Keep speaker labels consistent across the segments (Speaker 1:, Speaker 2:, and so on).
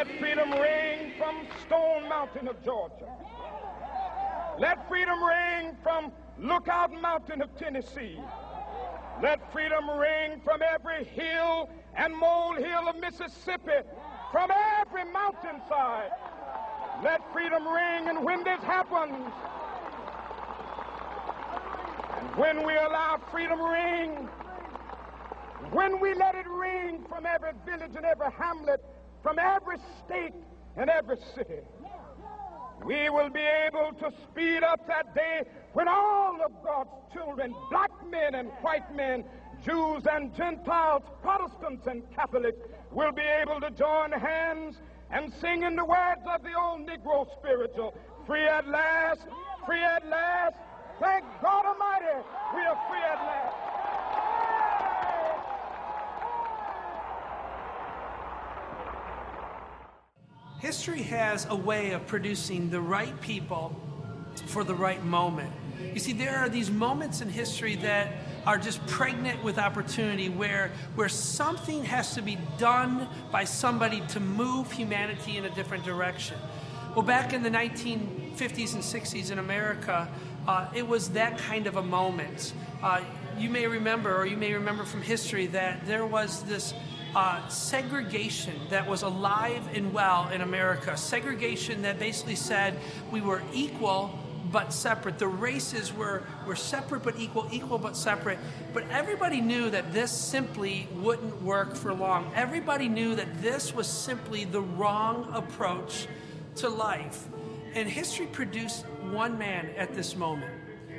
Speaker 1: Let freedom ring from Stone Mountain of Georgia. Let freedom ring from Lookout Mountain of Tennessee. Let freedom ring from every hill and molehill of Mississippi, from every mountainside. Let freedom ring, and when this happens, and when we allow freedom ring, when we let it ring from every village and every hamlet, from every state and every city, we will be able to speed up that day when all of God's children, black men and white men, Jews and Gentiles, Protestants and Catholics, will be able to join hands and sing in the words of the old Negro spiritual, free at last, free at last. Thank God Almighty, we are free at last.
Speaker 2: History has a way of producing the right people for the right moment. You see, there are these moments in history that are just pregnant with opportunity where, where something has to be done by somebody to move humanity in a different direction. Well, back in the 1950s and 60s in America, uh, it was that kind of a moment. Uh, you may remember, or you may remember from history, that there was this uh, segregation that was alive and well in America. Segregation that basically said we were equal but separate. The races were, were separate but equal, equal but separate. But everybody knew that this simply wouldn't work for long. Everybody knew that this was simply the wrong approach to life. And history produced one man at this moment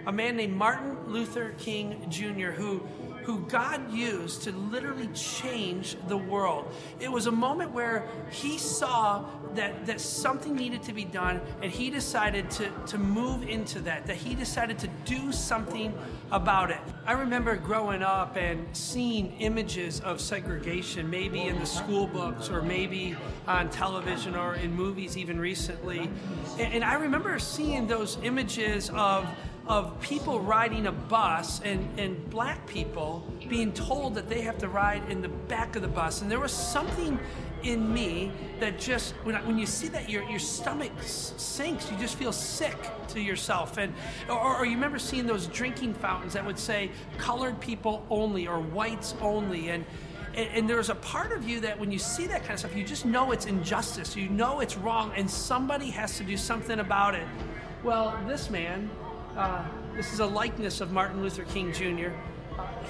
Speaker 2: a man named Martin Luther King Jr., who who God used to literally change the world. It was a moment where he saw that, that something needed to be done, and he decided to, to move into that, that he decided to do something about it. I remember growing up and seeing images of segregation, maybe in the school books or maybe on television or in movies even recently. And, and I remember seeing those images of of people riding a bus and, and black people being told that they have to ride in the back of the bus. And there was something in me that just, when, I, when you see that, your, your stomach sinks. You just feel sick to yourself. And, or, or you remember seeing those drinking fountains that would say colored people only or whites only. And, and, and, there's a part of you that when you see that kind of stuff, you just know it's injustice. You know it's wrong, and somebody has to do something about it. Well, this man uh, this is a likeness of Martin Luther King Jr.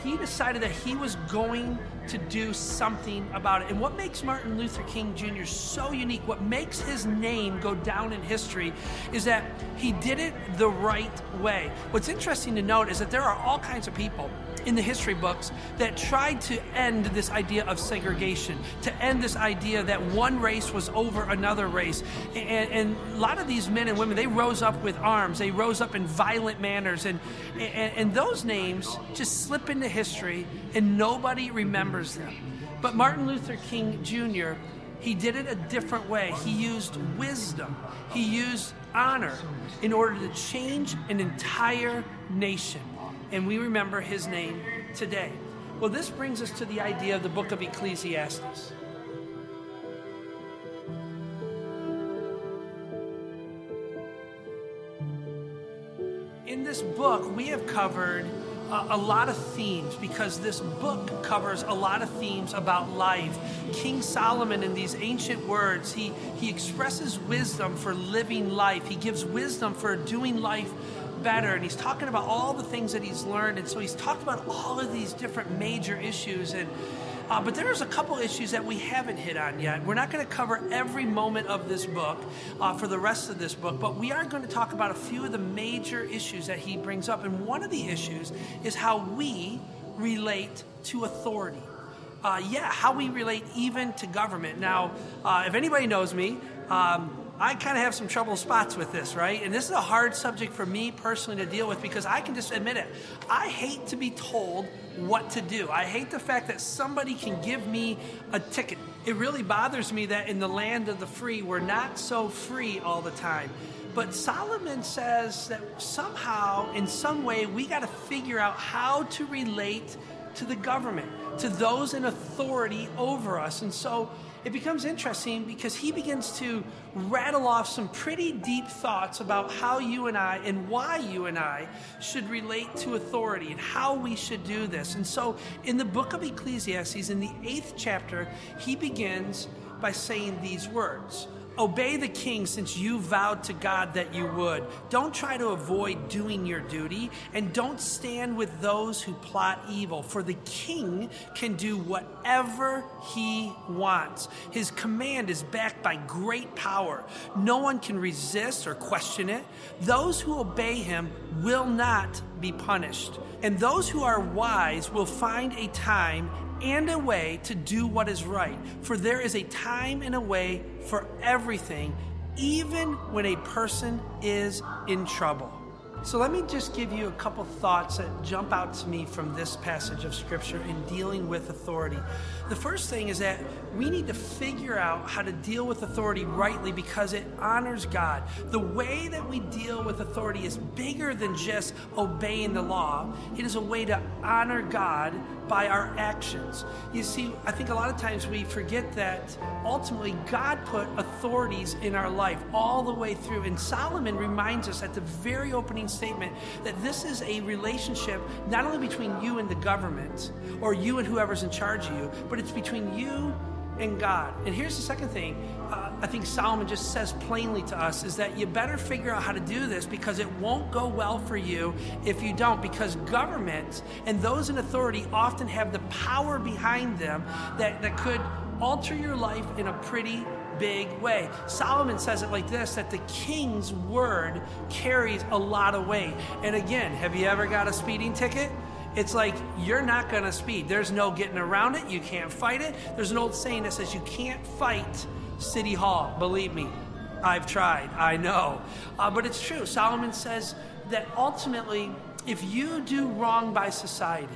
Speaker 2: he decided that he was going to do something about it. And what makes Martin Luther King Jr. so unique, what makes his name go down in history, is that he did it the right way. What's interesting to note is that there are all kinds of people in the history books that tried to end this idea of segregation, to end this idea that one race was over another race. And, and a lot of these men and women, they rose up with arms, they rose up in violent manners, and, and, and those names just slip into history and nobody remembers them. But Martin Luther King Jr., he did it a different way. He used wisdom, he used honor in order to change an entire nation and we remember his name today. Well, this brings us to the idea of the book of Ecclesiastes. In this book, we have covered a, lot of themes because this book covers a lot of themes about life. King Solomon, in these ancient words, he, he expresses wisdom for living life, he gives wisdom for doing life better and he's talking about all the things that he's learned and so he's talked about all of these different major issues and uh, but there's a couple issues that we haven't hit on yet. We're not going to cover every moment of this book uh, for the rest of this book, but we are going to talk about a few of the major issues that he brings up. And one of the issues is how we relate to authority. Uh, yeah, how we relate even to government. Now, uh, if anybody knows me, um, I kind of have some trouble spots with this, right? And this is a hard subject for me personally to deal with because I can just admit it. I hate to be told what to do. I hate the fact that somebody can give me a ticket. It really bothers me that in the land of the free, we're not so free all the time. But Solomon says that somehow, in some way, we got to figure out how to relate to the government to those in authority over us. And so it becomes interesting because he begins to rattle off some pretty deep thoughts about how you and I and why you and I should relate to authority and how we should do this. And so in the book of Ecclesiastes, in the eighth chapter, he begins by saying these words. Obey the king since you vowed to God that you would. Don't try to avoid doing your duty, and don't stand with those who plot evil, for the king can do whatever he wants. His command is backed by great power. No one can resist or question it. Those who obey him will not be punished, and those who are wise will find a time and a way to do what is right. For there is a time and a way for everything, even when a person is in trouble. So let me just give you a couple thoughts that jump out to me from this passage of Scripture in dealing with authority. The first thing is that we need to figure out how to deal with authority rightly because it honors God. The way that we deal with authority is bigger than just obeying the law, it is a way to honor God by our actions. You see, I think a lot of times we forget that ultimately God put authorities in our life all the way through. And Solomon reminds us at the very opening statement that this is a relationship not only between you and the government or you and whoever's in charge of you, but it's between you and God. And here's the second thing uh, I think Solomon just says plainly to us is that you better figure out how to do this because it won't go well for you if you don't. Because governments and those in authority often have the power behind them that, that could alter your life in a pretty big way. Solomon says it like this that the king's word carries a lot of weight. And again, have you ever got a speeding ticket? It's like you're not going to speed. There's no getting around it. You can't fight it. There's an old saying that says you can't fight City Hall. Believe me, I've tried. I know. Uh, but it's true. Solomon says that ultimately, if you do wrong by society,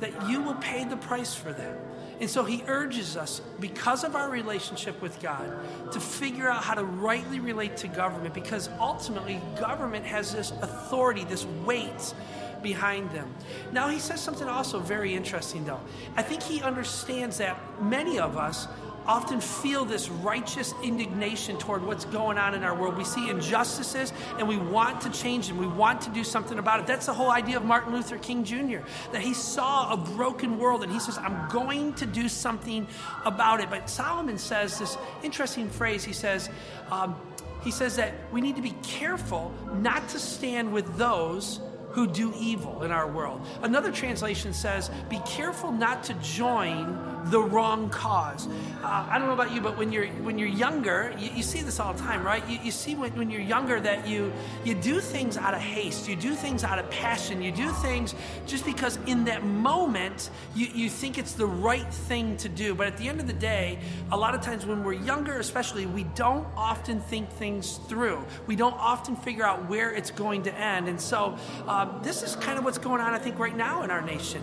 Speaker 2: that you will pay the price for that. And so he urges us, because of our relationship with God, to figure out how to rightly relate to government, because ultimately, government has this authority, this weight behind them. Now, he says something also very interesting, though. I think he understands that many of us often feel this righteous indignation toward what's going on in our world. We see injustices and we want to change them. We want to do something about it. That's the whole idea of Martin Luther King Jr., that he saw a broken world and he says, I'm going to do something about it. But Solomon says this interesting phrase. He says, um, he says that we need to be careful not to stand with those who do evil in our world. Another translation says, Be careful not to join the wrong cause. Uh, I don't know about you, but when you're when you're younger, you, you see this all the time, right? You, you see when, when you're younger that you you do things out of haste, you do things out of passion, you do things just because in that moment you, you think it's the right thing to do. But at the end of the day, a lot of times when we're younger, especially, we don't often think things through. We don't often figure out where it's going to end. And so uh, this is kind of what's going on, I think, right now in our nation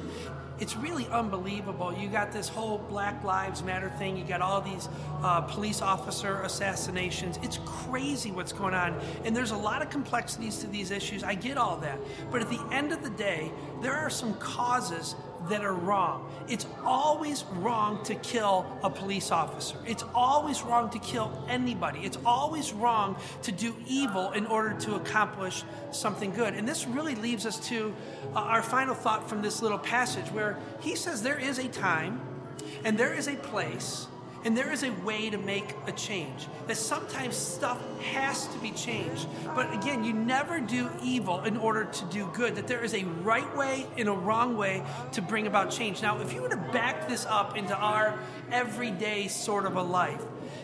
Speaker 2: it's really unbelievable. You got this whole Black Lives Matter thing. You got all these uh, police officer assassinations. It's crazy what's going on. And there's a lot of complexities to these issues. I get all that. But at the end of the day, there are some causes that are wrong. It's always wrong to kill a police officer. It's always wrong to kill anybody. It's always wrong to do evil in order to accomplish something good. And this really leaves us to uh, our final thought from this little passage where he says there is a time and there is a place and there is a way to make a change. That sometimes stuff has to be changed. But again, you never do evil in order to do good. That there is a right way and a wrong way to bring about change. Now, if you were to back this up into our everyday sort of a life,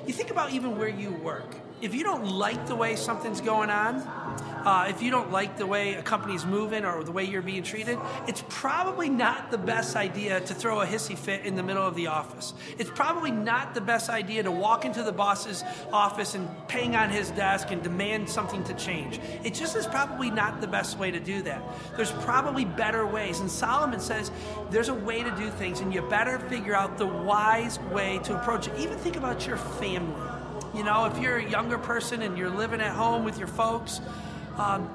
Speaker 2: you think about even where you work. If you don't like the way something's going on, uh, if you don't like the way a company's moving or the way you're being treated, it's probably not the best idea to throw a hissy fit in the middle of the office. It's probably not the best idea to walk into the boss's office and bang on his desk and demand something to change. It just is probably not the best way to do that. There's probably better ways. And Solomon says there's a way to do things, and you better figure out the wise way to approach it. Even think about your family. You know, if you're a younger person and you're living at home with your folks, um,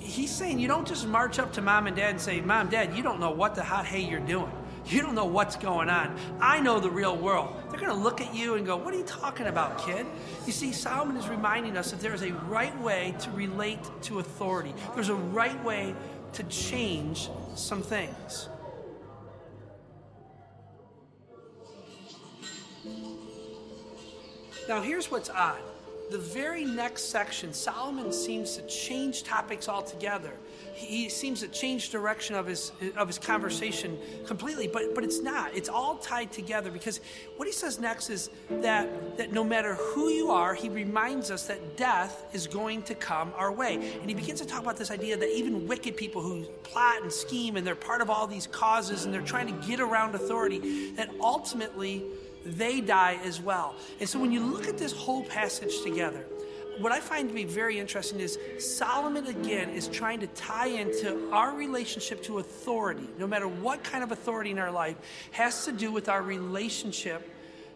Speaker 2: he's saying you don't just march up to mom and dad and say, Mom, Dad, you don't know what the hot hey you're doing. You don't know what's going on. I know the real world. They're going to look at you and go, What are you talking about, kid? You see, Solomon is reminding us that there is a right way to relate to authority, there's a right way to change some things. Now, here's what's odd. The very next section, Solomon seems to change topics altogether. He seems to change direction of his of his conversation completely, but but it's not. It's all tied together because what he says next is that that no matter who you are, he reminds us that death is going to come our way. And he begins to talk about this idea that even wicked people who plot and scheme and they're part of all these causes and they're trying to get around authority, that ultimately they die as well. And so when you look at this whole passage together, what I find to be very interesting is Solomon again is trying to tie into our relationship to authority, no matter what kind of authority in our life, has to do with our relationship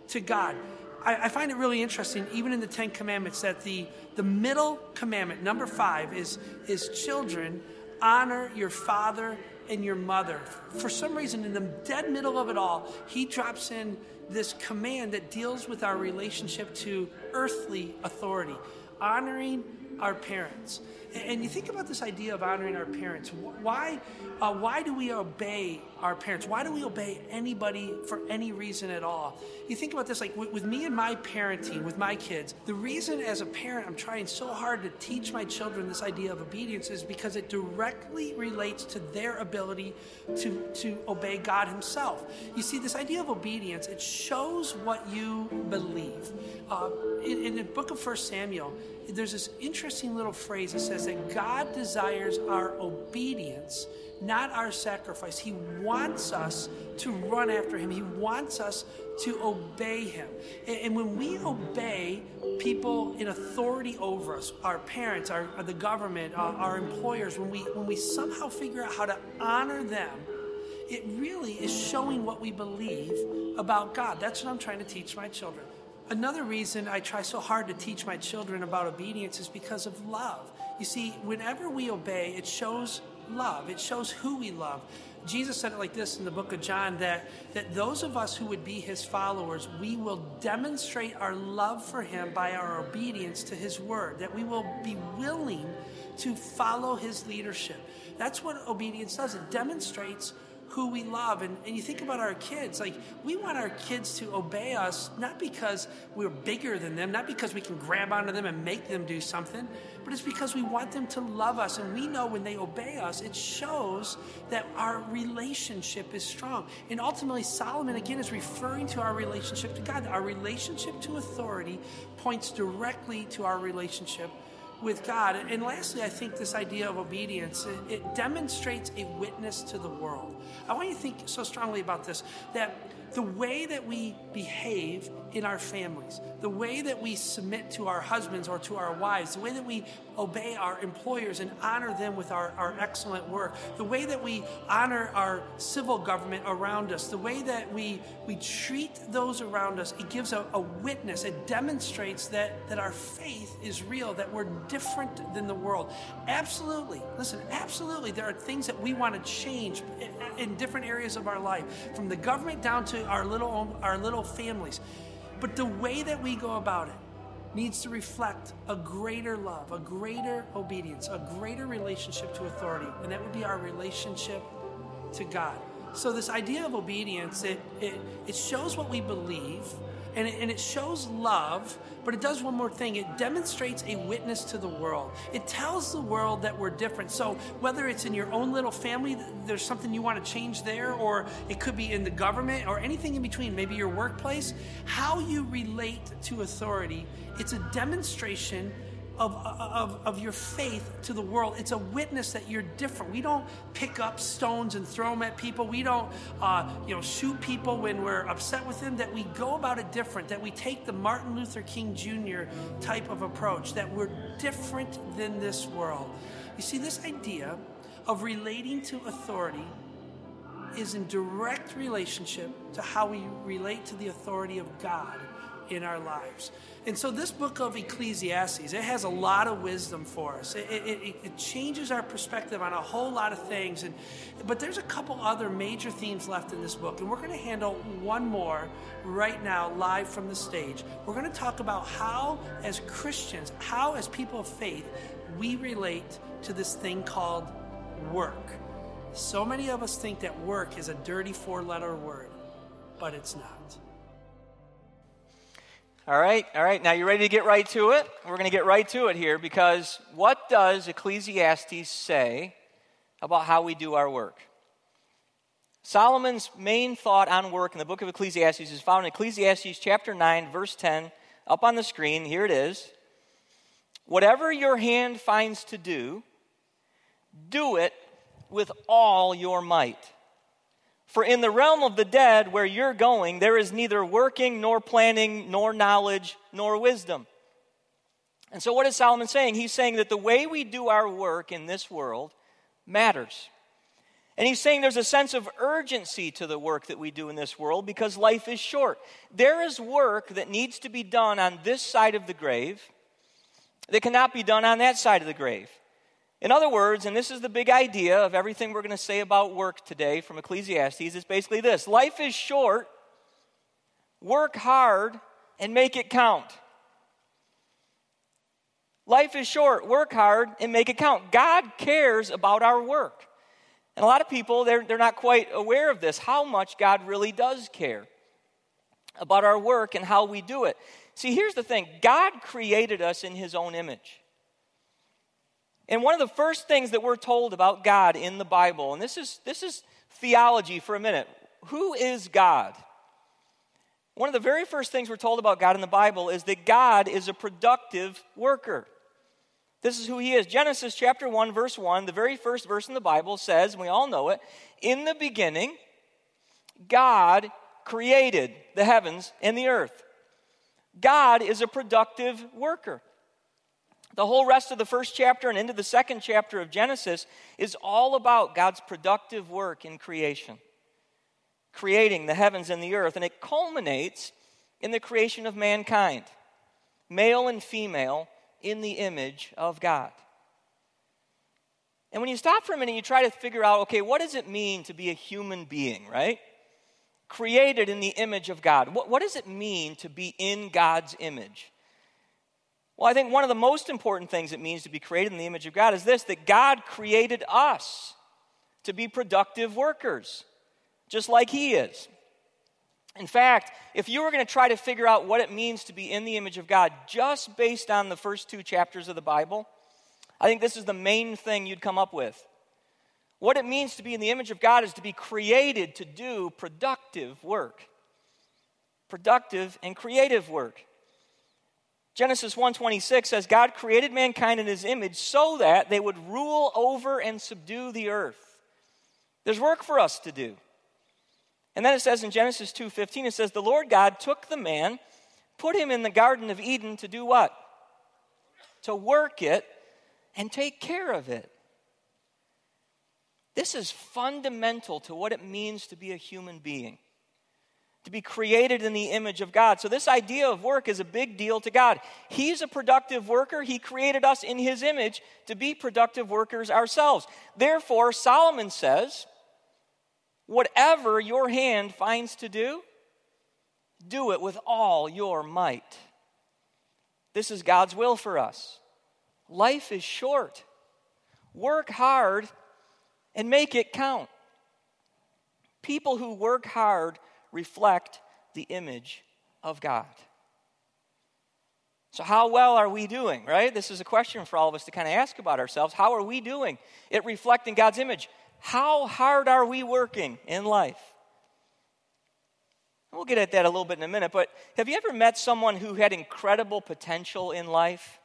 Speaker 2: to God. I, I find it really interesting, even in the Ten Commandments, that the, the middle commandment, number five, is, is children, honor your father and your mother. For some reason, in the dead middle of it all, he drops in this command that deals with our relationship to earthly authority, honoring our parents. And you think about this idea of honoring our parents. Why, uh, why do we obey our parents? Why do we obey anybody for any reason at all? You think about this like with, me and my parenting, with my kids, the reason as a parent I'm trying so hard to teach my children this idea of obedience is because it directly relates to their ability to, to obey God Himself. You see, this idea of obedience, it shows what you believe. Uh, in, in the book of First Samuel, there's this interesting little phrase that says that God desires our obedience, not our sacrifice. He wants us to run after Him, He wants us to obey Him. And, when we obey people in authority over us, our parents, our, the government, our, our employers, when we, when we somehow figure out how to honor them, it really is showing what we believe about God. That's what I'm trying to teach my children. Another reason I try so hard to teach my children about obedience is because of love. You see, whenever we obey, it shows love, it shows who we love. Jesus said it like this in the book of John that, that those of us who would be his followers, we will demonstrate our love for him by our obedience to his word, that we will be willing to follow his leadership. That's what obedience does. It demonstrates who we love. And, and you think about our kids, like we want our kids to obey us, not because we're bigger than them, not because we can grab onto them and make them do something, but it's because we want them to love us. And we know when they obey us, it shows that our relationship is strong. And ultimately, Solomon again is referring to our relationship to God. Our relationship to authority points directly to our relationship with God. And lastly, I think this idea of obedience, it, it, demonstrates a witness to the world. I want you to think so strongly about this that the way that we behave in our families, the way that we submit to our husbands or to our wives, the way that we obey our employers and honor them with our, our excellent work, the way that we honor our civil government around us, the way that we, we treat those around us, it gives a, a witness. It demonstrates that, that our faith is real, that we're different than the world. Absolutely. Listen, absolutely. There are things that we want to change in, in different areas of our life, from the government down to our little, our little families. But the way that we go about it, needs to reflect a greater love, a greater obedience, a greater relationship to authority, and that would be our relationship to God. So, this idea of obedience, it, it, it shows what we believe, and it, and it shows love, but it does one more thing. It demonstrates a witness to the world. It tells the world that we're different. So, whether it's in your own little family, there's something you want to change there, or it could be in the government, or anything in between, maybe your workplace, how you relate to authority, it's a demonstration of, of, of your faith to the world. It's a witness that you're different. We don't pick up stones and throw them at people. We don't, uh, you know, shoot people when we're upset with them. That we go about it different. That we take the Martin Luther King Jr. type of approach. That we're different than this world. You see, this idea of relating to authority is in direct relationship to how we relate to the authority of God in our lives. And so, this book of Ecclesiastes, it has a lot of wisdom for us. It, it, it, changes our perspective on a whole lot of things. And, but there's a couple other major themes left in this book. And we're going to handle one more right now, live from the stage. We're going to talk about how, as Christians, how, as people of faith, we relate to this thing called work. So many of us think that work is a dirty four letter word, but it's not.
Speaker 3: All right, all right. Now you're ready to get right to it? We're going to get right to it here because what does Ecclesiastes say about how we do our work? Solomon's main thought on work in the book of Ecclesiastes is found in Ecclesiastes chapter 9, verse 10, up on the screen. Here it is. Whatever your hand finds to do, do it with all your might. For in the realm of the dead, where you're going, there is neither working, nor planning, nor knowledge, nor wisdom. And so, what is Solomon saying? He's saying that the way we do our work in this world matters. And he's saying there's a sense of urgency to the work that we do in this world because life is short. There is work that needs to be done on this side of the grave that cannot be done on that side of the grave. In other words, and this is the big idea of everything we're going to say about work today from Ecclesiastes, is basically this life is short, work hard, and make it count. Life is short, work hard, and make it count. God cares about our work. And a lot of people, they're, they're not quite aware of this, how much God really does care about our work and how we do it. See, here's the thing God created us in His own image. And one of the first things that we're told about God in the Bible, and this is, this is theology for a minute who is God? One of the very first things we're told about God in the Bible is that God is a productive worker. This is who he is. Genesis chapter 1, verse 1, the very first verse in the Bible says, and we all know it, in the beginning, God created the heavens and the earth. God is a productive worker. The whole rest of the first chapter and into the second chapter of Genesis is all about God's productive work in creation, creating the heavens and the earth. And it culminates in the creation of mankind, male and female, in the image of God. And when you stop for a minute, you try to figure out okay, what does it mean to be a human being, right? Created in the image of God. What, what does it mean to be in God's image? Well, I think one of the most important things it means to be created in the image of God is this that God created us to be productive workers, just like He is. In fact, if you were going to try to figure out what it means to be in the image of God just based on the first two chapters of the Bible, I think this is the main thing you'd come up with. What it means to be in the image of God is to be created to do productive work. Productive and creative work. Genesis 1:26 says God created mankind in his image so that they would rule over and subdue the earth. There's work for us to do. And then it says in Genesis 2:15 it says the Lord God took the man, put him in the garden of Eden to do what? To work it and take care of it. This is fundamental to what it means to be a human being to be created in the image of God. So, this idea of work is a big deal to God. He's a productive worker. He created us in His image to be productive workers ourselves. Therefore, Solomon says, Whatever your hand finds to do, do it with all your might. This is God's will for us. Life is short. Work hard and make it count. People who work hard reflect the image of God. So, how well are we doing, right? This is a question for all of us to kind of ask about ourselves. How are we doing at reflecting God's image? How hard are we working in life? We'll get at that a little bit in a minute, but have you ever met someone who had incredible potential in life?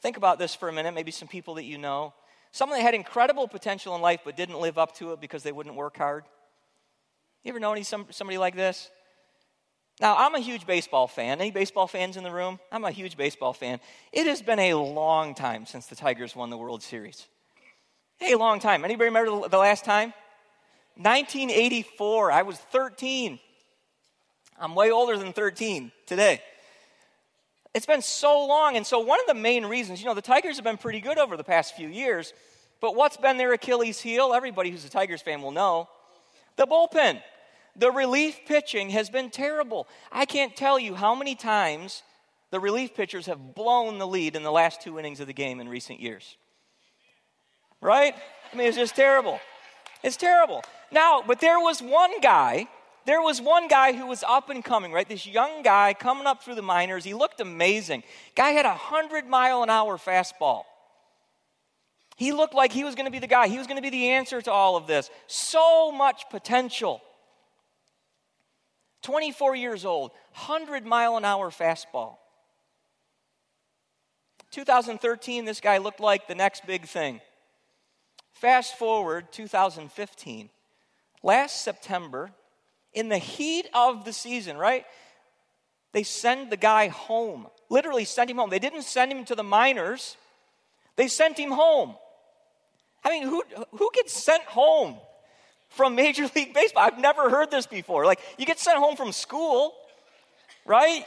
Speaker 3: Think about this for a minute, maybe some people that you know. Someone that had incredible potential in life but didn't live up to it because they wouldn't work hard. You ever know any some, somebody like this? Now, I'm a huge baseball fan. Any baseball fans in the room? I'm a huge baseball fan. It has been a long time since the Tigers won the World Series. A long time. Anybody remember the last time? 1984. I was 13. I'm way older than 13 today. It's been so long. And so, one of the main reasons, you know, the Tigers have been pretty good over the past few years, but what's been their Achilles heel? Everybody who's a Tigers fan will know the bullpen. The relief pitching has been terrible. I can't tell you how many times the relief pitchers have blown the lead in the last two innings of the game in recent years. Right? I mean, it's just terrible. It's terrible. Now, but there was one guy, there was one guy who was up and coming, right? This young guy coming up through the minors. He looked amazing. Guy had a 100 mile an hour fastball. He looked like he was going to be the guy. He was going to be the answer to all of this. So much potential. 24 years old, 100 mile an hour fastball. 2013, this guy looked like the next big thing. Fast forward 2015. Last September, in the heat of the season, right? They send the guy home. Literally sent him home. They didn't send him to the minors. They sent him home. I mean, who, who gets sent home from Major League Baseball? I've never heard this before. Like, you get sent home from school, right?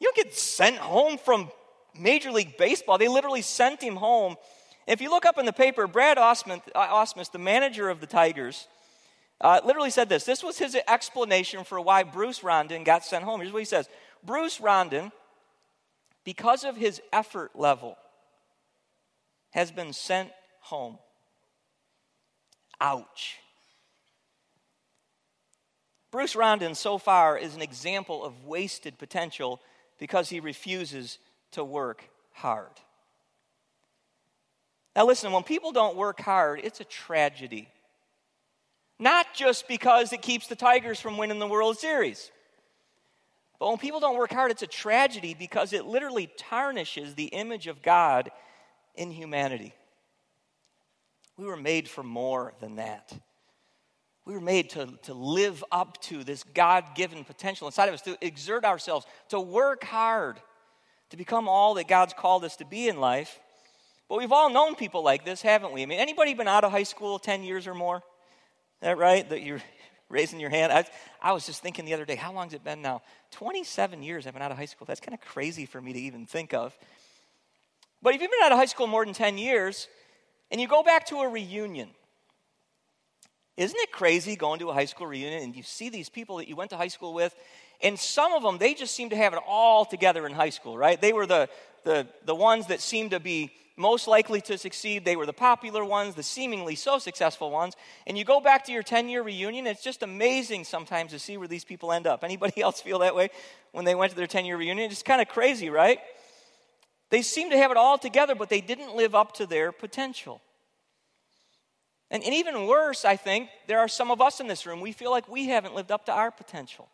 Speaker 3: You don't get sent home from Major League Baseball. They literally sent him home if you look up in the paper, Brad Ausmus, uh, the manager of the Tigers, uh, literally said this. This was his explanation for why Bruce Rondon got sent home. Here's what he says Bruce Rondon, because of his effort level, has been sent home. Ouch. Bruce Rondon, so far, is an example of wasted potential because he refuses to work hard. Now, listen, when people don't work hard, it's a tragedy. Not just because it keeps the Tigers from winning the World Series, but when people don't work hard, it's a tragedy because it literally tarnishes the image of God in humanity. We were made for more than that. We were made to, to live up to this God given potential inside of us, to exert ourselves, to work hard, to become all that God's called us to be in life. But we've all known people like this, haven't we? I mean, anybody been out of high school 10 years or more? Is that right? That you're raising your hand? I, I was just thinking the other day, how long has it been now? 27 years I've been out of high school. That's kind of crazy for me to even think of. But if you've been out of high school more than 10 years and you go back to a reunion, isn't it crazy going to a high school reunion and you see these people that you went to high school with? And some of them, they just seem to have it all together in high school, right? They were the, the, the ones that seemed to be most likely to succeed. They were the popular ones, the seemingly so successful ones. And you go back to your 10 year reunion, it's just amazing sometimes to see where these people end up. Anybody else feel that way when they went to their 10 year reunion? It's kind of crazy, right? They seem to have it all together, but they didn't live up to their potential. And, and even worse, I think, there are some of us in this room, we feel like we haven't lived up to our potential.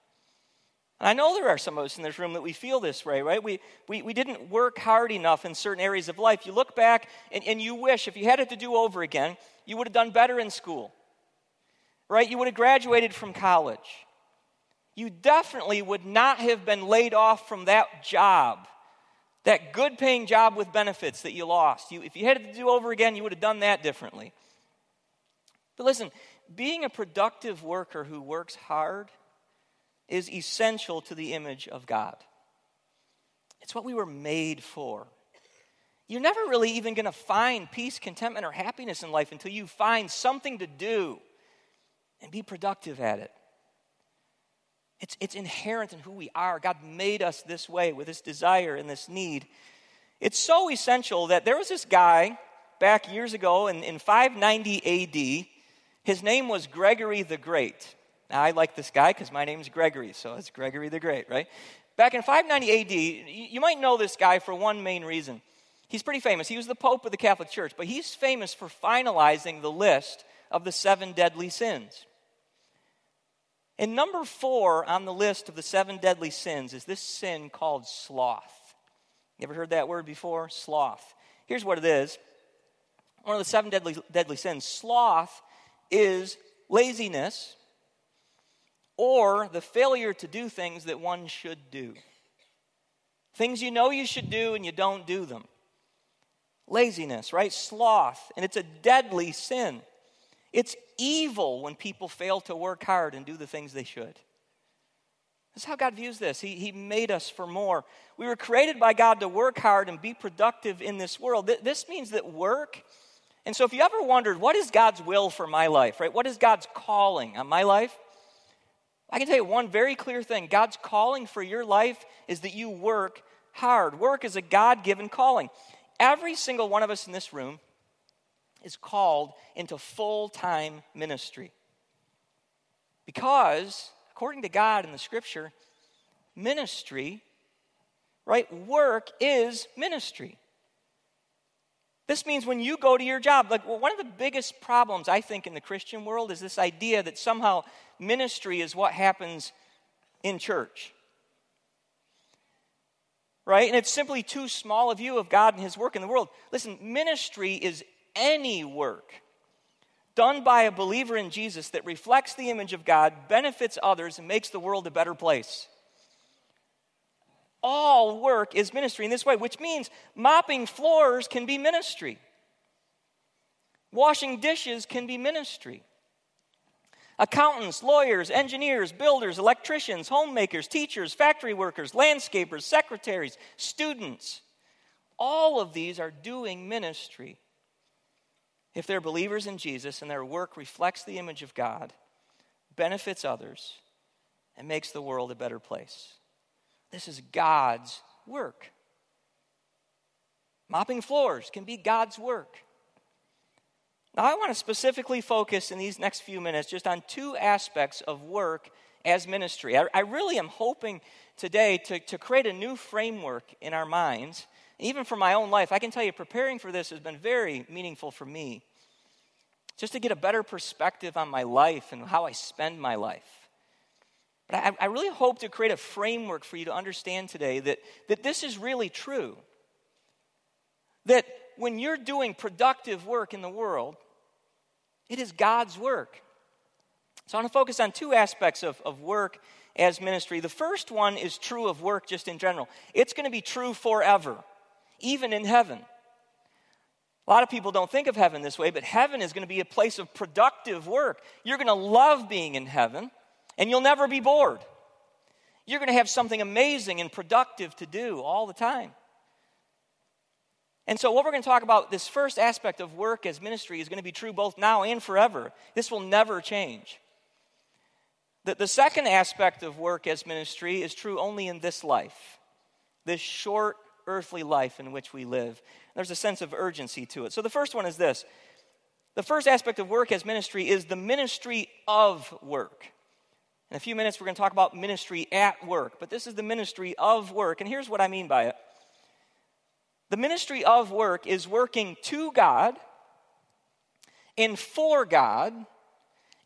Speaker 3: And I know there are some of us in this room that we feel this way, right? We, we, we didn't work hard enough in certain areas of life. You look back and, and you wish, if you had it to do over again, you would have done better in school, right? You would have graduated from college. You definitely would not have been laid off from that job, that good paying job with benefits that you lost. You, if you had it to do over again, you would have done that differently. But listen, being a productive worker who works hard is essential to the image of God. It's what we were made for. You're never really even going to find peace, contentment, or happiness in life until you find something to do and be productive at it. It's, it's inherent in who we are. God made us this way with this desire and this need. It's so essential that there was this guy back years ago in, in 590 AD. His name was Gregory the Great. Now, I like this guy because my name is Gregory, so it's Gregory the Great, right? Back in 590 AD, you might know this guy for one main reason. He's pretty famous. He was the Pope of the Catholic Church, but he's famous for finalizing the list of the seven deadly sins. And number four on the list of the seven deadly sins is this sin called sloth. You ever heard that word before? Sloth. Here's what it is one of the seven deadly, deadly sins. Sloth is laziness or the failure to do things that one should do. Things you know you should do and you don't do them. Laziness, right? Sloth, and it's a deadly sin. It's evil when people fail to work hard and do the things they should. This is how God views this. He, he made us for more. We were created by God to work hard and be productive in this world. This means that work, and so if you ever wondered, what is God's will for my life, right? What is God's calling on my life? I can tell you one very clear thing God's calling for your life is that you work hard. Work is a God given calling. Every single one of us in this room is called into full time ministry. Because, according to God in the scripture, ministry, right, work is ministry. This means when you go to your job, like well, one of the biggest problems I think in the Christian world is this idea that somehow ministry is what happens in church. Right? And it's simply too small a view of God and His work in the world. Listen, ministry is any work done by a believer in Jesus that reflects the image of God, benefits others, and makes the world a better place. All work is ministry in this way, which means mopping floors can be ministry, washing dishes can be ministry. Accountants, lawyers, engineers, builders, electricians, homemakers, teachers, factory workers, landscapers, secretaries, students, all of these are doing ministry if they're believers in Jesus and their work reflects the image of God, benefits others, and makes the world a better place. This is God's work. Mopping floors can be God's work. Now, I want to specifically focus in these next few minutes just on two aspects of work as ministry. I, I really am hoping today to, to create a new framework in our minds even for my own life, I can tell you preparing for this has been very meaningful for me. Just to get a better perspective on my life and how I spend my life. But I, I really hope to create a framework for you to understand today that, that this is really true. That when you're doing productive work in the world, it is God's work. So I want to focus on two aspects of, of work as ministry. The first one is true of work just in general, it's going to be true forever even in heaven. A lot of people don't think of heaven this way, but heaven is going to be a place of productive work. You're going to love being in heaven, and you'll never be bored. You're going to have something amazing and productive to do all the time. And so, what we're going to talk about, this first aspect of work as ministry, is going to be true both now and forever. This will never change. The, the second aspect of work as ministry is true only in this life, this short earthly life in which we live. There's a sense of urgency to it. So the first one is this the first aspect of work as ministry is the ministry of work. In a few minutes, we're going to talk about ministry at work, but this is the ministry of work. And here's what I mean by it the ministry of work is working to God, and for God,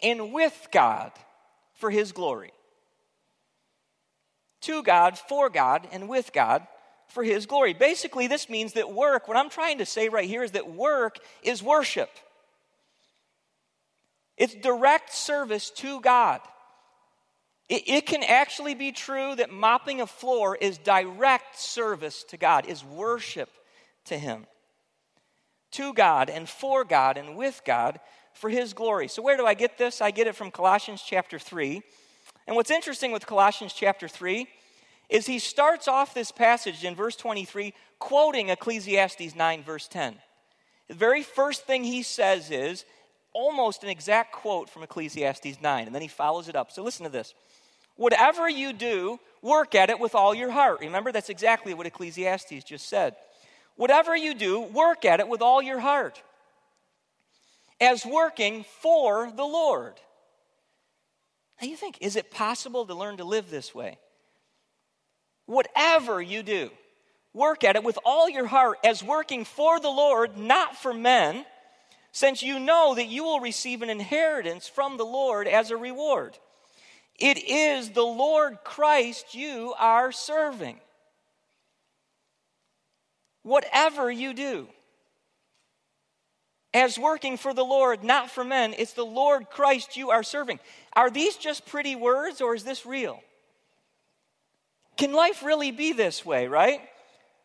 Speaker 3: and with God for His glory. To God, for God, and with God for his glory. Basically, this means that work, what I'm trying to say right here is that work is worship. It's direct service to God. It, it, can actually be true that mopping a floor is direct service to God, is worship to Him. To God and for God and with God for His glory. So, where do I get this? I get it from Colossians chapter 3. And what's interesting with Colossians chapter 3 is he starts off this passage in verse 23 quoting Ecclesiastes 9, verse 10. The very first thing he says is almost an exact quote from Ecclesiastes 9, and then he follows it up. So listen to this. Whatever you do, work at it with all your heart. Remember, that's exactly what Ecclesiastes just said. Whatever you do, work at it with all your heart, as working for the Lord. Now you think, is it possible to learn to live this way? Whatever you do, work at it with all your heart as working for the Lord, not for men, since you know that you will receive an inheritance from the Lord as a reward. It is the Lord Christ you are serving. Whatever you do, as working for the Lord, not for men, it's the Lord Christ you are serving. Are these just pretty words or is this real? Can life really be this way, right?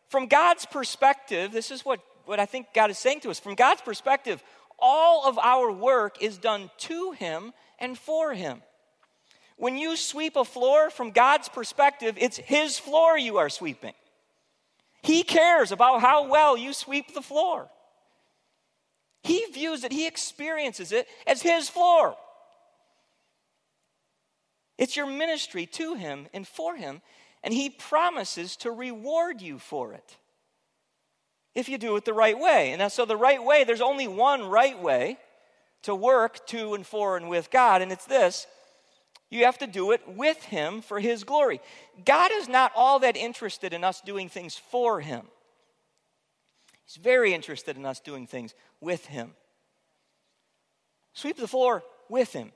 Speaker 3: From God's perspective, this is what, what I think God is saying to us. From God's perspective, all of our work is done to Him and for Him. When you sweep a floor from God's perspective, it's His floor you are sweeping. He cares about how well you sweep the floor. He views it, He experiences it as His floor. It's your ministry to Him and for Him, and He promises to reward you for it if you do it the right way. And so, the right way, there's only one right way to work to and for and with God, and it's this you have to do it with Him for His glory. God is not all that interested in us doing things for Him, He's very interested in us doing things with Him. Sweep the floor with Him.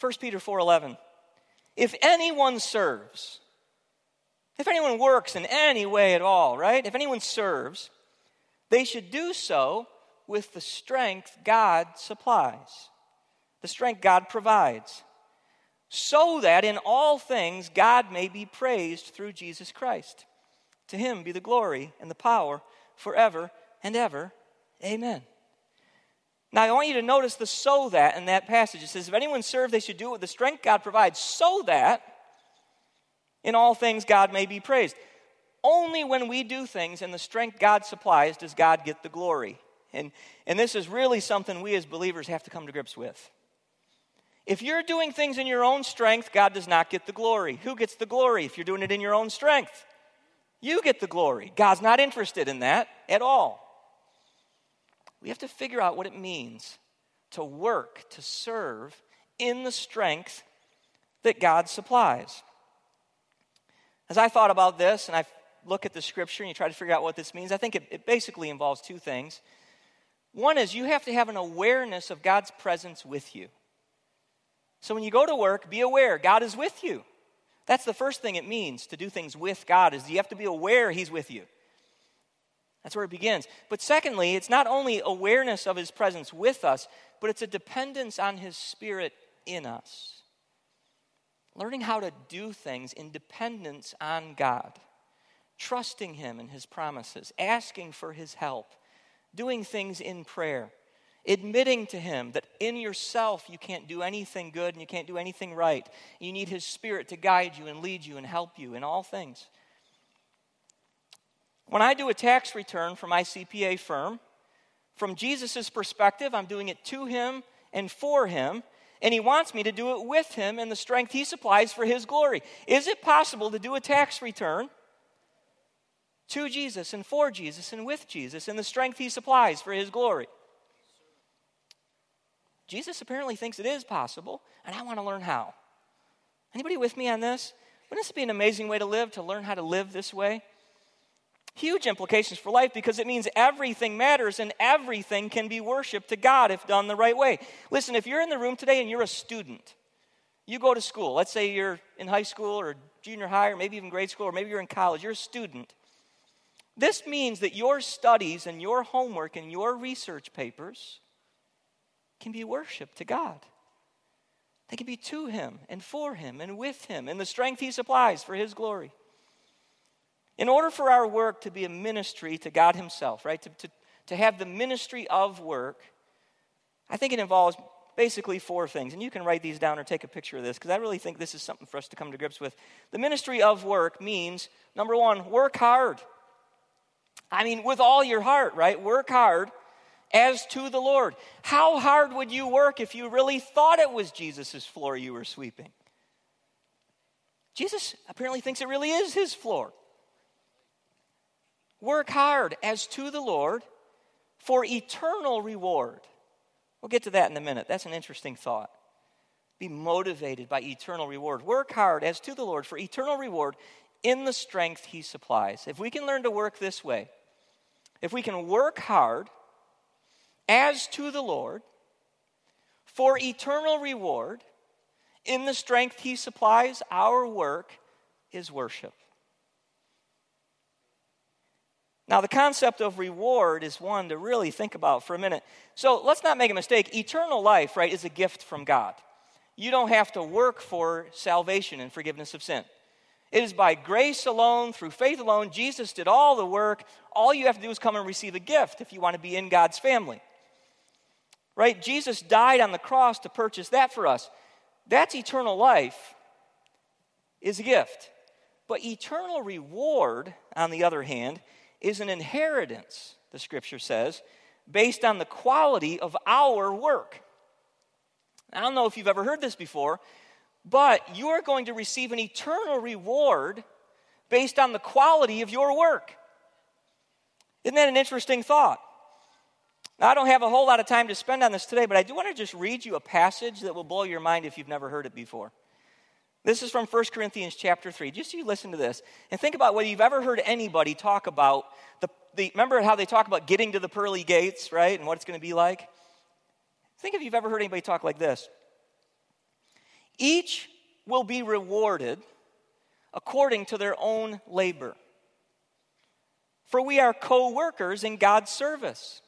Speaker 3: 1 Peter 4:11 If anyone serves if anyone works in any way at all, right? If anyone serves, they should do so with the strength God supplies, the strength God provides, so that in all things God may be praised through Jesus Christ. To him be the glory and the power forever and ever. Amen. Now, I want you to notice the so that in that passage. It says, If anyone serves, they should do it with the strength God provides, so that in all things God may be praised. Only when we do things in the strength God supplies does God get the glory. And, and this is really something we as believers have to come to grips with. If you're doing things in your own strength, God does not get the glory. Who gets the glory if you're doing it in your own strength? You get the glory. God's not interested in that at all. We have to figure out what it means to work, to serve in the strength that God supplies. As I thought about this and I look at the scripture and you try to figure out what this means, I think it, it basically involves two things. One is you have to have an awareness of God's presence with you. So when you go to work, be aware God is with you. That's the first thing it means to do things with God is you have to be aware he's with you. That's where it begins. But secondly, it's not only awareness of his presence with us, but it's a dependence on his spirit in us. Learning how to do things in dependence on God, trusting him and his promises, asking for his help, doing things in prayer, admitting to him that in yourself you can't do anything good and you can't do anything right. You need his spirit to guide you and lead you and help you in all things. When I do a tax return for my CPA firm, from Jesus' perspective, I'm doing it to him and for him, and he wants me to do it with him and the strength he supplies for his glory. Is it possible to do a tax return to Jesus and for Jesus and with Jesus and the strength he supplies for his glory? Jesus apparently thinks it is possible, and I want to learn how. Anybody with me on this? Wouldn't this be an amazing way to live, to learn how to live this way? Huge implications for life because it means everything matters and everything can be worshiped to God if done the right way. Listen, if you're in the room today and you're a student, you go to school, let's say you're in high school or junior high or maybe even grade school or maybe you're in college, you're a student. This means that your studies and your homework and your research papers can be worship to God. They can be to Him and for Him and with Him and the strength He supplies for His glory. In order for our work to be a ministry to God Himself, right, to, to, to have the ministry of work, I think it involves basically four things. And you can write these down or take a picture of this because I really think this is something for us to come to grips with. The ministry of work means, number one, work hard. I mean, with all your heart, right? Work hard as to the Lord. How hard would you work if you really thought it was Jesus' floor you were sweeping? Jesus apparently thinks it really is his floor. Work hard as to the Lord for eternal reward. We'll get to that in a minute. That's an interesting thought. Be motivated by eternal reward. Work hard as to the Lord for eternal reward in the strength he supplies. If we can learn to work this way, if we can work hard as to the Lord for eternal reward in the strength He supplies, our work is worship. Now, the concept of reward is one to really think about for a minute. So let's not make a mistake. Eternal life, right, is a gift from God. You don't have to work for salvation and forgiveness of sin. It is by grace alone, through faith alone. Jesus did all the work. All you have to do is come and receive a gift if you want to be in God's family right? Jesus died on the cross to purchase that for us. That's eternal life, is a gift. But eternal reward, on the other hand, is an inheritance, the scripture says, based on the quality of our work. I don't know if you've ever heard this before, but you are going to receive an eternal reward based on the quality of your work. Isn't that an interesting thought? Now, I don't have a whole lot of time to spend on this today, but I do want to just read you a passage that will blow your mind if you've never heard it before. This is from 1 Corinthians chapter 3. Just you listen to this and think about whether you've ever heard anybody talk about the, the remember how they talk about getting to the pearly gates, right? And what it's going to be like? Think if you've ever heard anybody talk like this. Each will be rewarded according to their own labor. For we are co workers in God's service.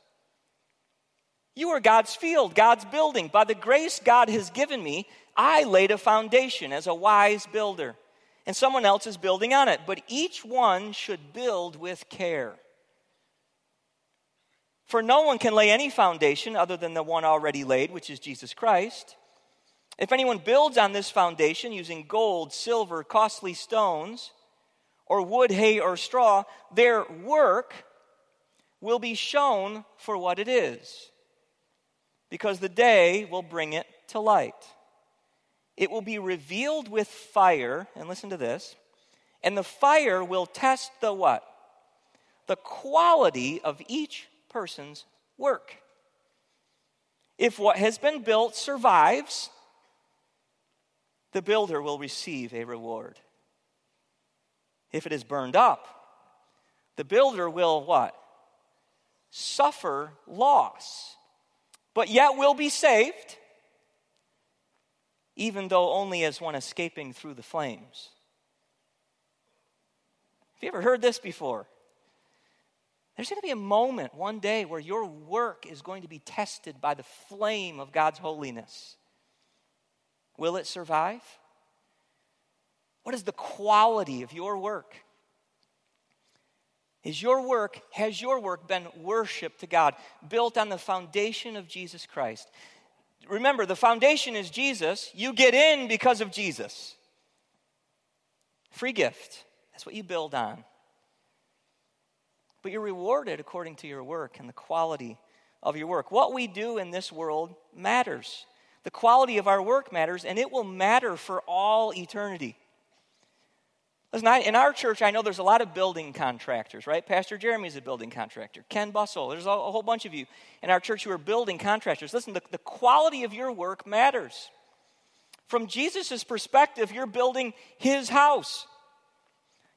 Speaker 3: You are God's field, God's building. By the grace God has given me, I laid a foundation as a wise builder, and someone else is building on it. But each one should build with care. For no one can lay any foundation other than the one already laid, which is Jesus Christ. If anyone builds on this foundation using gold, silver, costly stones, or wood, hay, or straw, their work will be shown for what it is, because the day will bring it to light. It will be revealed with fire, and listen to this, and the fire will test the what? The quality of each person's work. If what has been built survives, the builder will receive a reward. If it is burned up, the builder will what? Suffer loss, but yet will be saved even though only as one escaping through the flames. Have you ever heard this before? There's going to be a moment one day where your work is going to be tested by the flame of God's holiness. Will it survive? What is the quality of your work? Is your work, has your work been worship to God, built on the foundation of Jesus Christ? remember, the foundation is Jesus. You get in because of Jesus. Free gift. That's what you build on. But you're rewarded according to your work and the quality of your work. What we do in this world matters. The quality of our work matters, and it will matter for all eternity. Listen, I, in our church, I know there's a lot of building contractors, right? Pastor Jeremy's a building contractor. Ken Bustle, there's a, a whole bunch of you in our church who are building contractors. Listen, the, the quality of your work matters. From Jesus' perspective, you're building his house,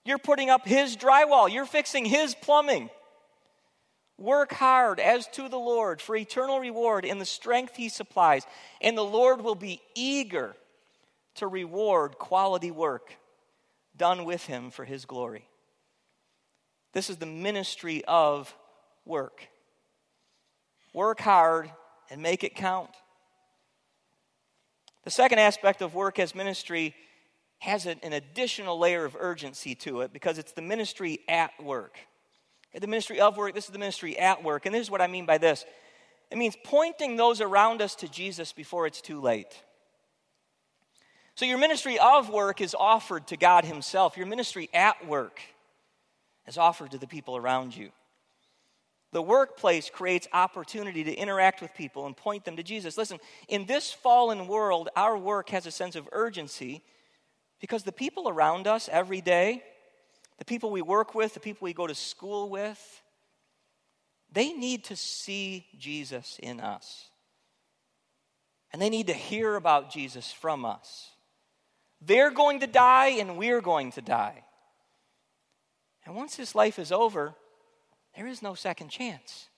Speaker 3: you're putting up his drywall, you're fixing his plumbing. Work hard as to the Lord for eternal reward in the strength he supplies, and the Lord will be eager to reward quality work done with him for his glory. This is the ministry of work. Work hard and make it count. The second aspect of work as ministry has an, additional layer of urgency to it because it's the ministry at work. The ministry of work, this is the ministry at work. And this is what I mean by this it means pointing those around us to Jesus before it's too late. So, your ministry of work is offered to God Himself. Your ministry at work is offered to the people around you. The workplace creates opportunity to interact with people and point them to Jesus. Listen, in this fallen world, our work has a sense of urgency because the people around us every day, the people we work with, the people we go to school with, they need to see Jesus in us. And they need to hear about Jesus from us. They're going to die, and we're going to die. And once this life is over, there is no second chance.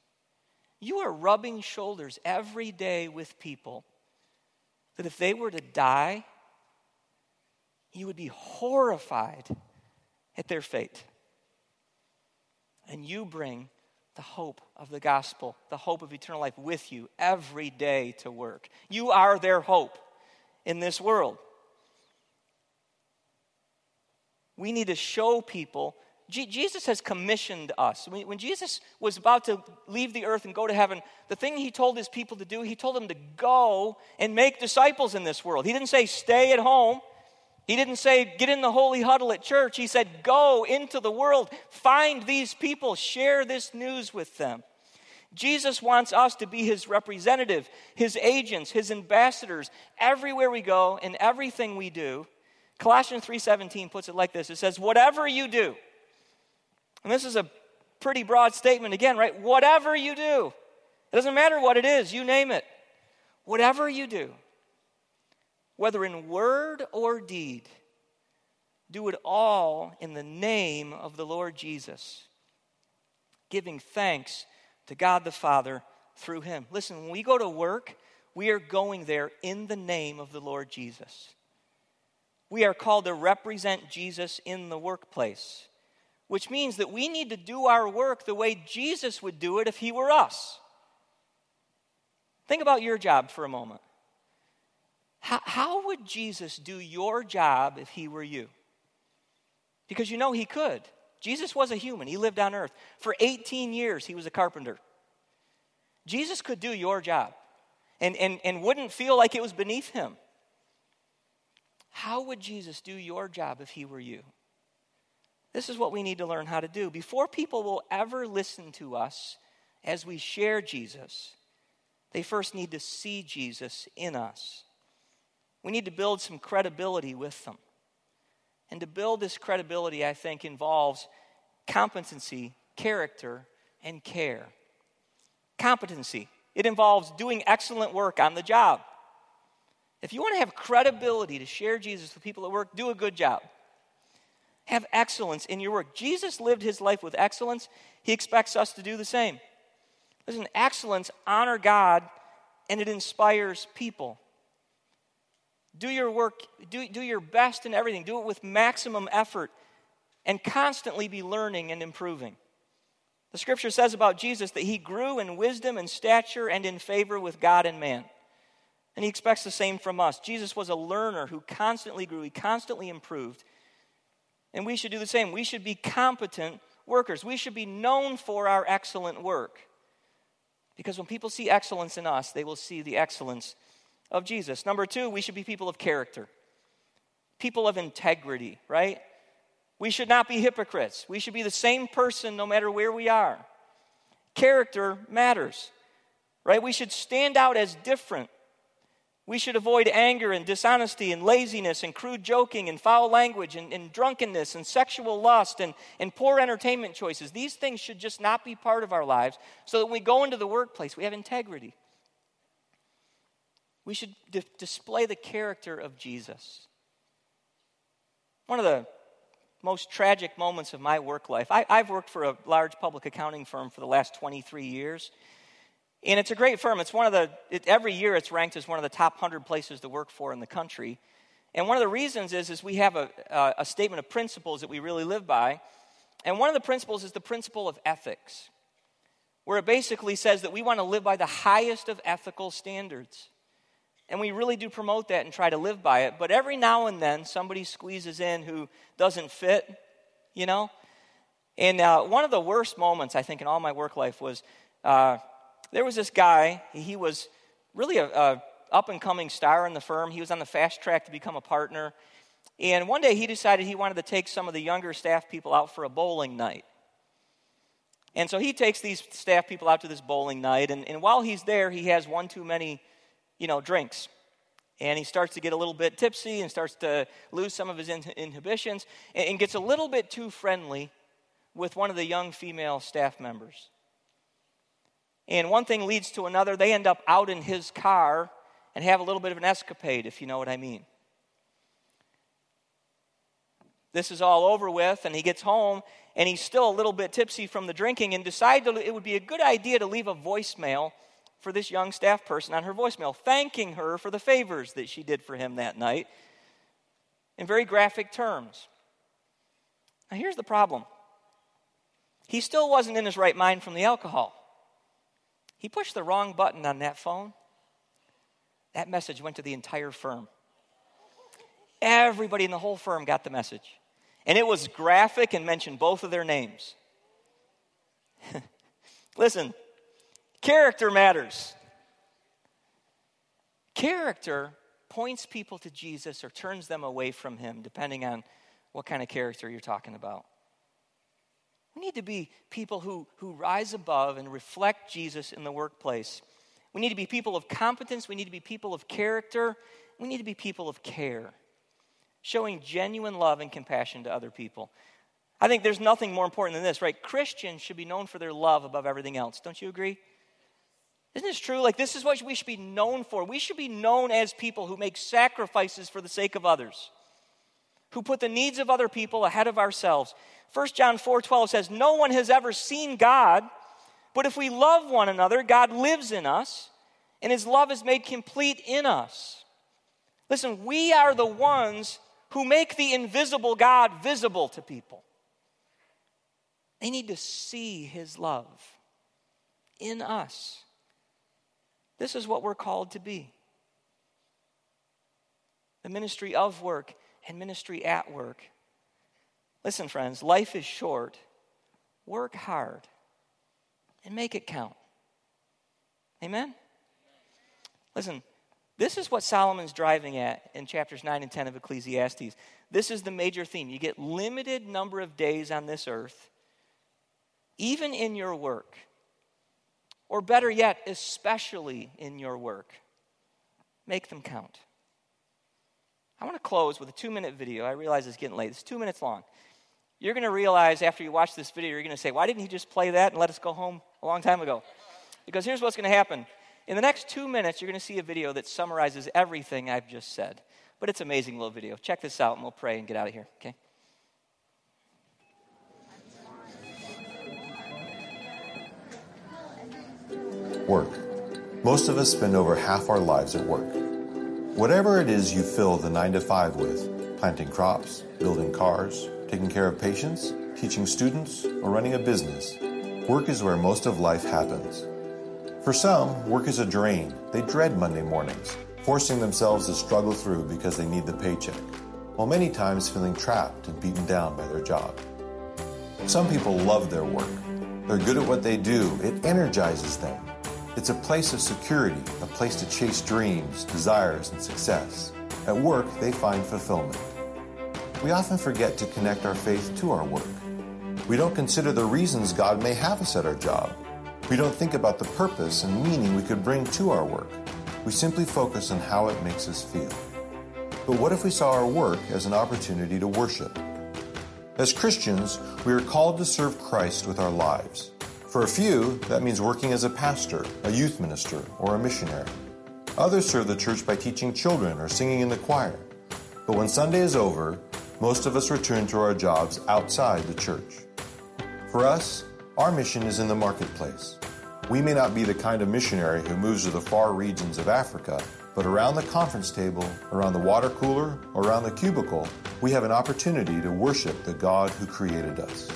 Speaker 3: You are rubbing shoulders every day with people that if they were to die, you would be horrified at their fate. And you bring the hope of the gospel, the hope of eternal life with you every day to work. You are their hope in this world. We need to show people Jesus has commissioned us. When, when Jesus was about to leave the earth and go to heaven, the thing he told his people to do, he told them to go and make disciples in this world. He didn't say, stay at home. He didn't say, get in the holy huddle at church. He said, go into the world, find these people, share this news with them. Jesus wants us to be his representative, his agents, his ambassadors everywhere we go and everything we do. Colossians 3:17 puts it like this. It says, "Whatever you do." And this is a pretty broad statement again, right? Whatever you do. It doesn't matter what it is, you name it. Whatever you do, whether in word or deed, do it all in the name of the Lord Jesus, giving thanks to God the Father through him. Listen, when we go to work, we are going there in the name of the Lord Jesus. We are called to represent Jesus in the workplace, which means that we need to do our work the way Jesus would do it if he were us. Think about your job for a moment. How, how would Jesus do your job if he were you? Because you know he could. Jesus was a human, he lived on earth. For 18 years, he was a carpenter. Jesus could do your job and, and, and wouldn't feel like it was beneath him. How would Jesus do your job if he were you? This is what we need to learn how to do. Before people will ever listen to us as we share Jesus, they first need to see Jesus in us. We need to build some credibility with them. And to build this credibility, I think, involves competency, character, and care. Competency, it involves doing excellent work on the job. If you want to have credibility to share Jesus with people at work, do a good job. Have excellence in your work. Jesus lived his life with excellence. He expects us to do the same. Listen, excellence honor God and it inspires people. Do your work, do, do your best in everything. Do it with maximum effort and constantly be learning and improving. The scripture says about Jesus that he grew in wisdom and stature and in favor with God and man. And he expects the same from us. Jesus was a learner who constantly grew, he constantly improved. And we should do the same. We should be competent workers. We should be known for our excellent work. Because when people see excellence in us, they will see the excellence of Jesus. Number two, we should be people of character, people of integrity, right? We should not be hypocrites. We should be the same person no matter where we are. Character matters, right? We should stand out as different. We should avoid anger and dishonesty and laziness and crude joking and foul language and, and, drunkenness and sexual lust and, and poor entertainment choices. These things should just not be part of our lives so that when we go into the workplace, we have integrity. We should display the character of Jesus. One of the most tragic moments of my work life, I, I've worked for a large public accounting firm for the last 23 years. And it's a great firm. It's one of the, it, every year it's ranked as one of the top 100 places to work for in the country. And one of the reasons is, is we have a, a, a statement of principles that we really live by. And one of the principles is the principle of ethics, where it basically says that we want to live by the highest of ethical standards. And we really do promote that and try to live by it. But every now and then, somebody squeezes in who doesn't fit, you know? And uh, one of the worst moments, I think, in all my work life was uh, there was this guy. He was really a, a up and coming star in the firm. He was on the fast track to become a partner. And one day he decided he wanted to take some of the younger staff people out for a bowling night. And so he takes these staff people out to this bowling night. And, and while he's there, he has one too many you know, drinks. And he starts to get a little bit tipsy and starts to lose some of his inhibitions and gets a little bit too friendly with one of the young female staff members. And one thing leads to another. They end up out in his car and have a little bit of an escapade, if you know what I mean. This is all over with, and he gets home, and he's still a little bit tipsy from the drinking, and decided it would be a good idea to leave a voicemail for this young staff person on her voicemail, thanking her for the favors that she did for him that night in very graphic terms. Now, here's the problem he still wasn't in his right mind from the alcohol. He pushed the wrong button on that phone. That message went to the entire firm. Everybody in the whole firm got the message. And it was graphic and mentioned both of their names. Listen, character matters. Character points people to Jesus or turns them away from him, depending on what kind of character you're talking about. We need to be people who, who rise above and reflect Jesus in the workplace. We need to be people of competence. We need to be people of character. We need to be people of care, showing genuine love and compassion to other people. I think there's nothing more important than this, right? Christians should be known for their love above everything else. Don't you agree? Isn't this true? Like, this is what we should be known for. We should be known as people who make sacrifices for the sake of others, who put the needs of other people ahead of ourselves. 1 John 4 12 says, No one has ever seen God, but if we love one another, God lives in us, and his love is made complete in us. Listen, we are the ones who make the invisible God visible to people. They need to see his love in us. This is what we're called to be the ministry of work and ministry at work. Listen, friends, life is short. Work hard and make it count. Amen? Listen, this is what Solomon's driving at in chapters 9 and 10 of Ecclesiastes. This is the major theme. You get limited number of days on this earth, even in your work. Or better yet, especially in your work. Make them count. I want to close with a two minute video. I realize it's getting late. It's two minutes long. You're going to realize after you watch this video, you're going to say, Why didn't he just play that and let us go home a long time ago? Because here's what's going to happen. In the next two minutes, you're going to see a video that summarizes everything I've just said. But it's an amazing little video. Check this out and we'll pray and get out of here, okay?
Speaker 4: Work. Most of us spend over half our lives at work. Whatever it is you fill the 9 to 5 with planting crops, building cars, taking care of patients, teaching students, or running a business work is where most of life happens. For some, work is a drain. They dread Monday mornings, forcing themselves to struggle through because they need the paycheck, while many times feeling trapped and beaten down by their job. Some people love their work. They're good at what they do, it energizes them. It's a place of security, a place to chase dreams, desires, and success. At work, they find fulfillment. We often forget to connect our faith to our work. We don't consider the reasons God may have us at our job. We don't think about the purpose and meaning we could bring to our work. We simply focus on how it makes us feel. But what if we saw our work as an opportunity to worship? As Christians, we are called to serve Christ with our lives. For a few, that means working as a pastor, a youth minister, or a missionary. Others serve the church by teaching children or singing in the choir. But when Sunday is over, most of us return to our jobs outside the church. For us, our mission is in the marketplace. We may not be the kind of missionary who moves to the far regions of Africa, but around the conference table, around the water cooler, around the cubicle, we have an opportunity to worship the God who created us.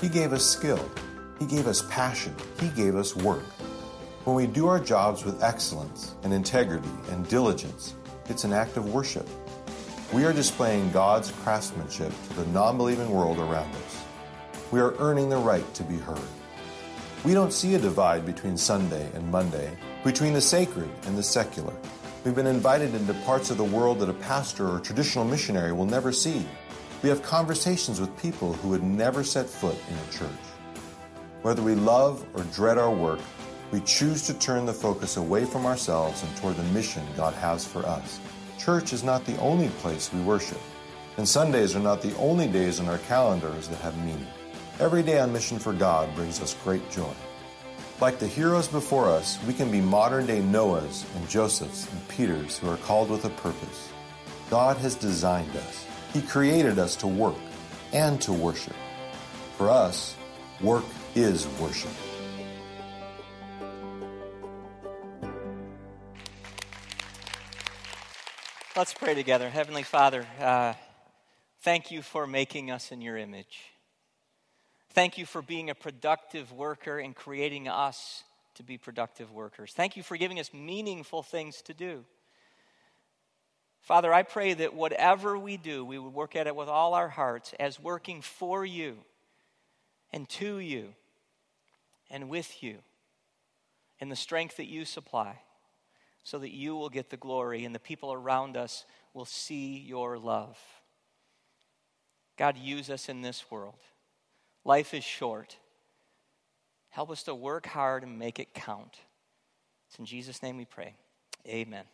Speaker 4: He gave us skill, he gave us passion. He gave us work. When we do our jobs with excellence and integrity and diligence, it's an act of worship. We are displaying God's craftsmanship to the non believing world around us. We are earning the right to be heard. We don't see a divide between Sunday and Monday, between the sacred and the secular. We've been invited into parts of the world that a pastor or traditional missionary will never see. We have conversations with people who would never set foot in a church. Whether we love or dread our work, we choose to turn the focus away from ourselves and toward the mission God has for us. Church is not the only place we worship, and Sundays are not the only days on our calendars that have meaning. Every day on mission for God brings us great joy. Like the heroes before us, we can be modern day Noahs and Josephs and Peters who are called with a purpose. God has designed us. He created us to work and to worship. For us, work is worship.
Speaker 3: Let's pray together. Heavenly Father, uh, thank you for making us in your image. Thank you for being a productive worker and creating us to be productive workers. Thank you for giving us meaningful things to do. Father, I pray that whatever we do, we would work at it with all our hearts as working for you and to you and with you in the strength that you supply so that you will get the glory and the people around us will see your love. God, use us in this world. Life is short. Help us to work hard and make it count. It's in Jesus' name we pray. Amen.